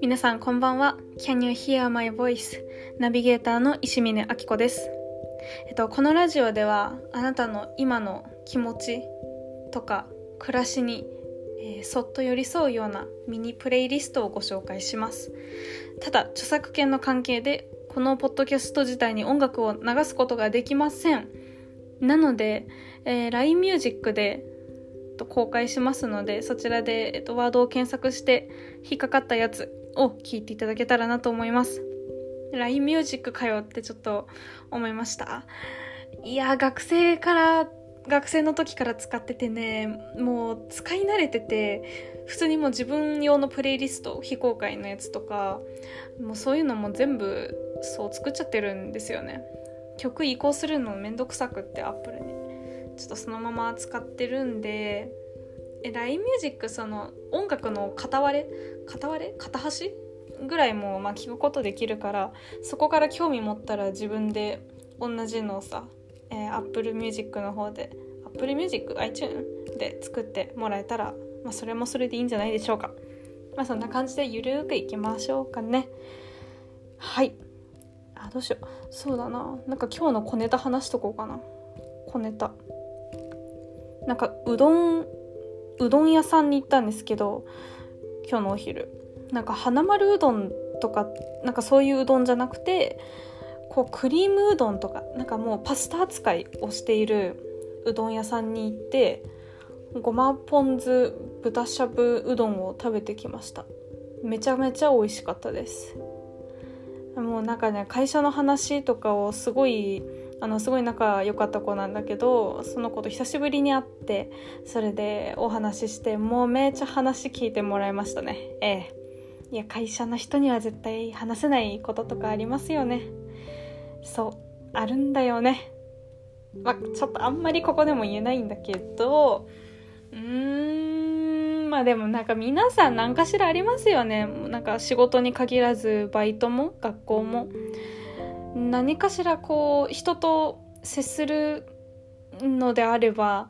皆さんこんばんは。Can you hear my voice? ナビゲーターの石峰明子です。えっと、このラジオではあなたの今の気持ちとか暮らしに、えー、そっと寄り添うようなミニプレイリストをご紹介します。ただ、著作権の関係でこのポッドキャスト自体に音楽を流すことができません。なので、えー、LINE Music で公開しますのでそちらで、えっと、ワードを検索して引っかかったやつを聞いていただけたらなと思います。LINE ミュージックかよってちょっと思いました。いや、学生から、学生の時から使っててね、もう使い慣れてて、普通にもう自分用のプレイリスト、非公開のやつとか、もうそういうのも全部そう作っちゃってるんですよね。曲移行するのめんどくさくって Apple に。ちょっとそのまま使ってるんで、え LINE ミュージックその音楽の片割れ？片割れ？片端？ぐらいもまあ聞くことできるからそこから興味持ったら自分で同じのをさ、えー、Apple Music の方で Apple Music iTune で作ってもらえたら、まあ、それもそれでいいんじゃないでしょうか。まあそんな感じでゆるくいきましょうかね。はい。あどうしよう。そうだな。なんか今日の小ネタ話しとこうかな。小ネタ。なんかうどんうどん屋さんに行ったんですけど今日のお昼。なんか花丸うどんとかなんかそういううどんじゃなくてこうクリームうどんとかなんかもうパスタ扱いをしているうどん屋さんに行ってごまポン酢豚しゃぶうどんを食べてきました。めちゃめちゃ美味しかったです。もうなんかね会社の話とかをすごいあのすごい仲良かった子なんだけどその子と久しぶりに会ってそれでお話ししてもうめっちゃ話聞いてもらいましたね。ええ。いや会社の人には絶対話せないこととかありますよね。そう。あるんだよね。まあちょっとあんまりここでも言えないんだけどうーんまあでもなんか皆さん何かしらありますよね。なんか仕事に限らずバイトも学校も。何かしらこう人と接するのであれば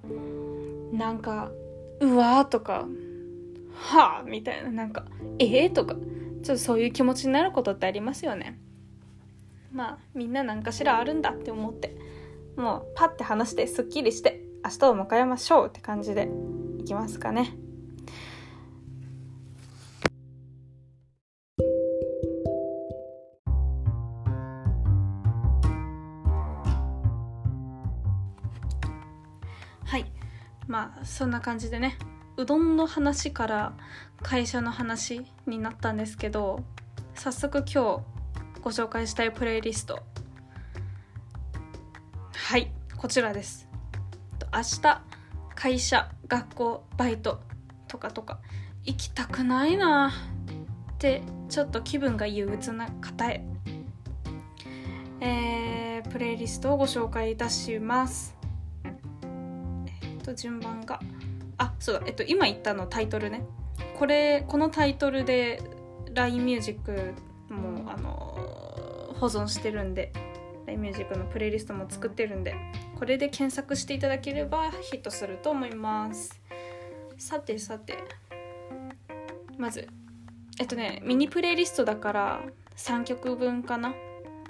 なんか「うわ」とか「はあ」みたいななんか「えー、とかちょっとそういう気持ちになることってありますよね。まあみんな何かしらあるんだって思ってもうパッて話してすっきりして明日を迎えましょうって感じでいきますかね。まあそんな感じでねうどんの話から会社の話になったんですけど早速今日ご紹介したいプレイリスト。はいこちらです。明日会社学校バイトとかとか行きたくないなってちょっと気分が憂鬱な方へえー、プレイリストをご紹介いたします。と順番があそうだえっと今言ったのタイトルね。これこのタイトルで LINE ミュージックもあの保存してるんで LINE ミュージックのプレイリストも作ってるんでこれで検索していただければヒットすると思います。さてさて。まずえっとねミニプレイリストだから3曲分かな。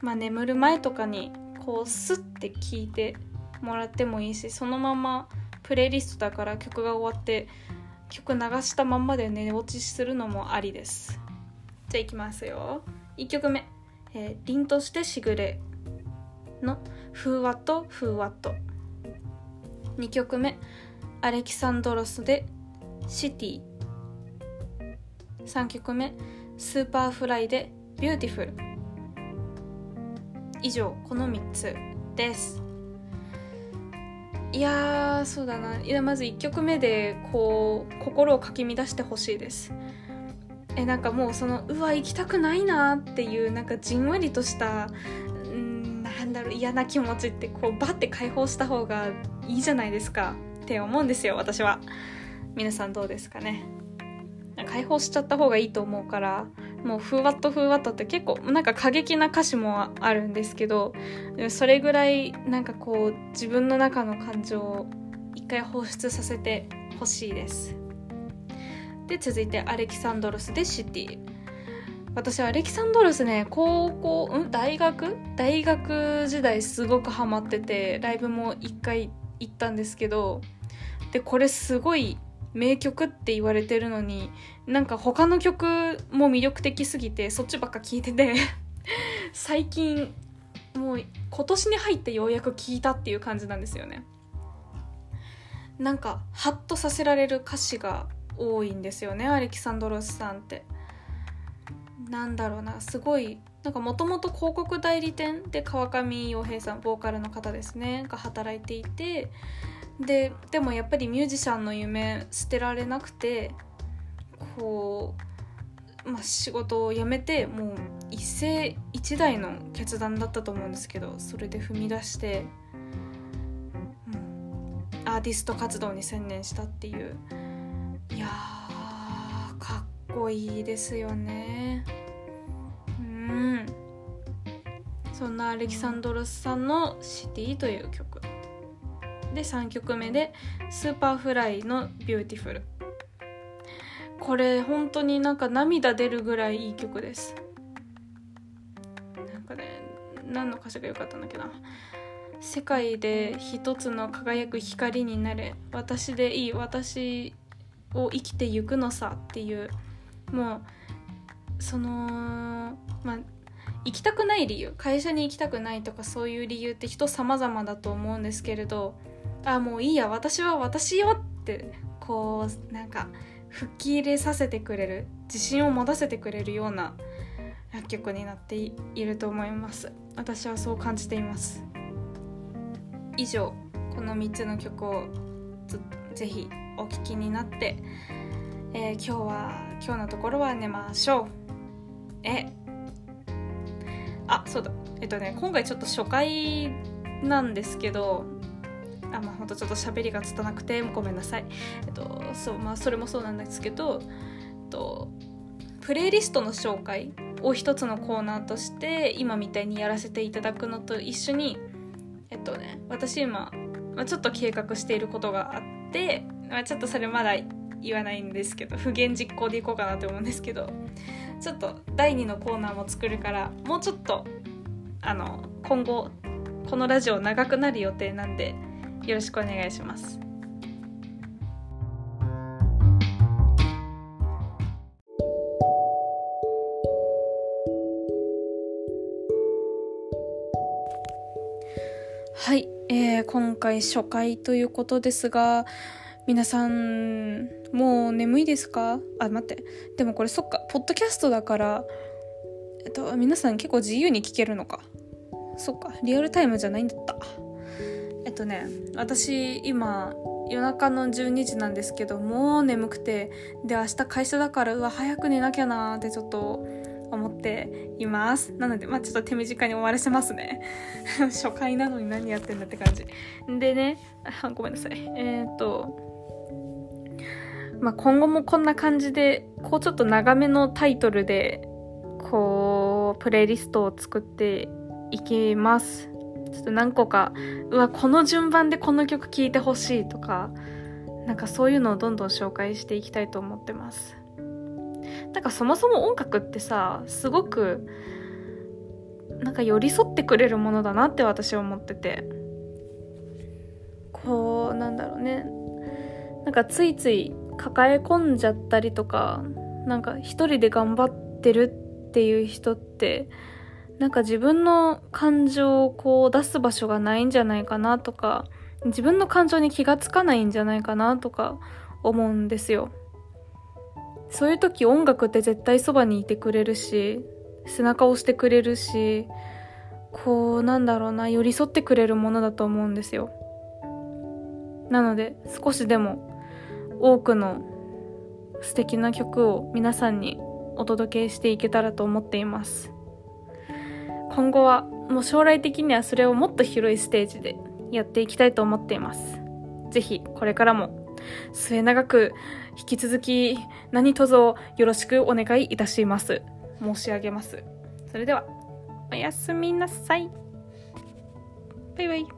まあ眠る前とかにこうスッて聞いてもらってもいいしそのままプレイリストだから曲が終わって曲流したまんまで寝落ちするのもありです。じゃあいきますよ。1曲目「えー、凛として時雨」の「ふわとふわと」2曲目「アレキサンドロスで City」3曲目「 Superfly で Beautiful」以上この3つです。いやそうだな。いやまず1曲目でこう心をかき乱してほしいです。えなんかもうそのうわ行きたくないなっていうなんかじんわりとしたんなんだろう嫌な気持ちってこうバッて解放した方がいいじゃないですか。って思うんですよ私は。皆さんどうですかね。解放しちゃった方がいいと思うからもうふわっとふわっとって結構なんか過激な歌詞もあるんですけどそれぐらいなんかこう自分の中の感情を一回放出させてほしいです。で続いてアレキサンドロスでシティ。私アレキサンドロスね高校ん？大学？大学時代すごくハマっててライブも一回行ったんですけどでこれすごい名曲って言われてるのになんか他の曲も魅力的すぎてそっちばっか聞いてて 最近もう今年に入ってようやく聞いたっていう感じなんですよね。なんかハッとさせられる歌詞が多いんですよねアレキサンドロスさんって。なんだろうなすごいなんかもともと広告代理店で川上洋平さんボーカルの方ですねが働いていてででもやっぱりミュージシャンの夢捨てられなくてこう、まあ、仕事を辞めてもう一世一代の決断だったと思うんですけどそれで踏み出して、うん、アーティスト活動に専念したっていう。いやかっこいいですよね。うん。そんなアレキサンドロスさんの「シティ」という曲。で3曲目でSuperfly の Beautiful これ本当になんか涙出るぐらいいい曲です。なんかね何の歌詞が良かったんだっけな。世界で一つの輝く光になれ私でいい私を生きてゆくのさっていうもうそのまあ行きたくない理由会社に行きたくないとかそういう理由って人様々だと思うんですけれどあもういいや私は私よってこうなんか吹っ切れさせてくれる自信を持たせてくれるような楽曲になっていると思います。私はそう感じています。以上この3つの曲をぜひお聴きになって、えー、今日は今日のところは寝ましょう。えあそうだ。えっとね今回ちょっと初回なんですけどあまあほんとちょっと喋りが拙くてごめんなさい。えっとそうまあそれもそうなんですけど、えっと、プレイリストの紹介を一つのコーナーとして今みたいにやらせていただくのと一緒にえっとね私今、まあ、ちょっと計画していることがあって、まあ、ちょっとそれまだ言わないんですけど不言実行でいこうかなと思うんですけどちょっと第2のコーナーも作るからもうちょっとあの今後このラジオ長くなる予定なんでよろしくお願いします。はい、えー、今回初回ということですが皆さんもう眠いですか？あ待って。でもこれそっかポッドキャストだからえっと皆さん結構自由に聞けるのか。そっかリアルタイムじゃないんだった。えっとね私今夜中の12時なんですけどもう眠くてで明日会社だからうわ早く寝なきゃなってちょっと思っています。なのでまあちょっと手短に終わらせますね。初回なのに何やってんだって感じ。でねごめんなさい。えー、っとまあ、今後もこんな感じでこうちょっと長めのタイトルでこうプレイリストを作っていきます。ちょっと何個かうわこの順番でこの曲聴いてほしいとかなんかそういうのをどんどん紹介していきたいと思ってます。なんかそもそも音楽ってさすごくなんか寄り添ってくれるものだなって私は思ってて。こうなんだろうね。なんかついつい抱え込んじゃったりとかなんか一人で頑張ってるっていう人ってなんか自分の感情をこう出す場所がないんじゃないかなとか自分の感情に気がつかないんじゃないかなとか思うんですよ。そういう時音楽って絶対そばにいてくれるし背中を押してくれるしこうなんだろうな寄り添ってくれるものだと思うんですよ。なので少しでも多くの素敵な曲を皆さんにお届けしていけたらと思っています。今後はもう将来的にはそれをもっと広いステージでやっていきたいと思っています。ぜひこれからも末永く引き続き何卒よろしくお願いいたします。申し上げます。それではおやすみなさい。バイバイ。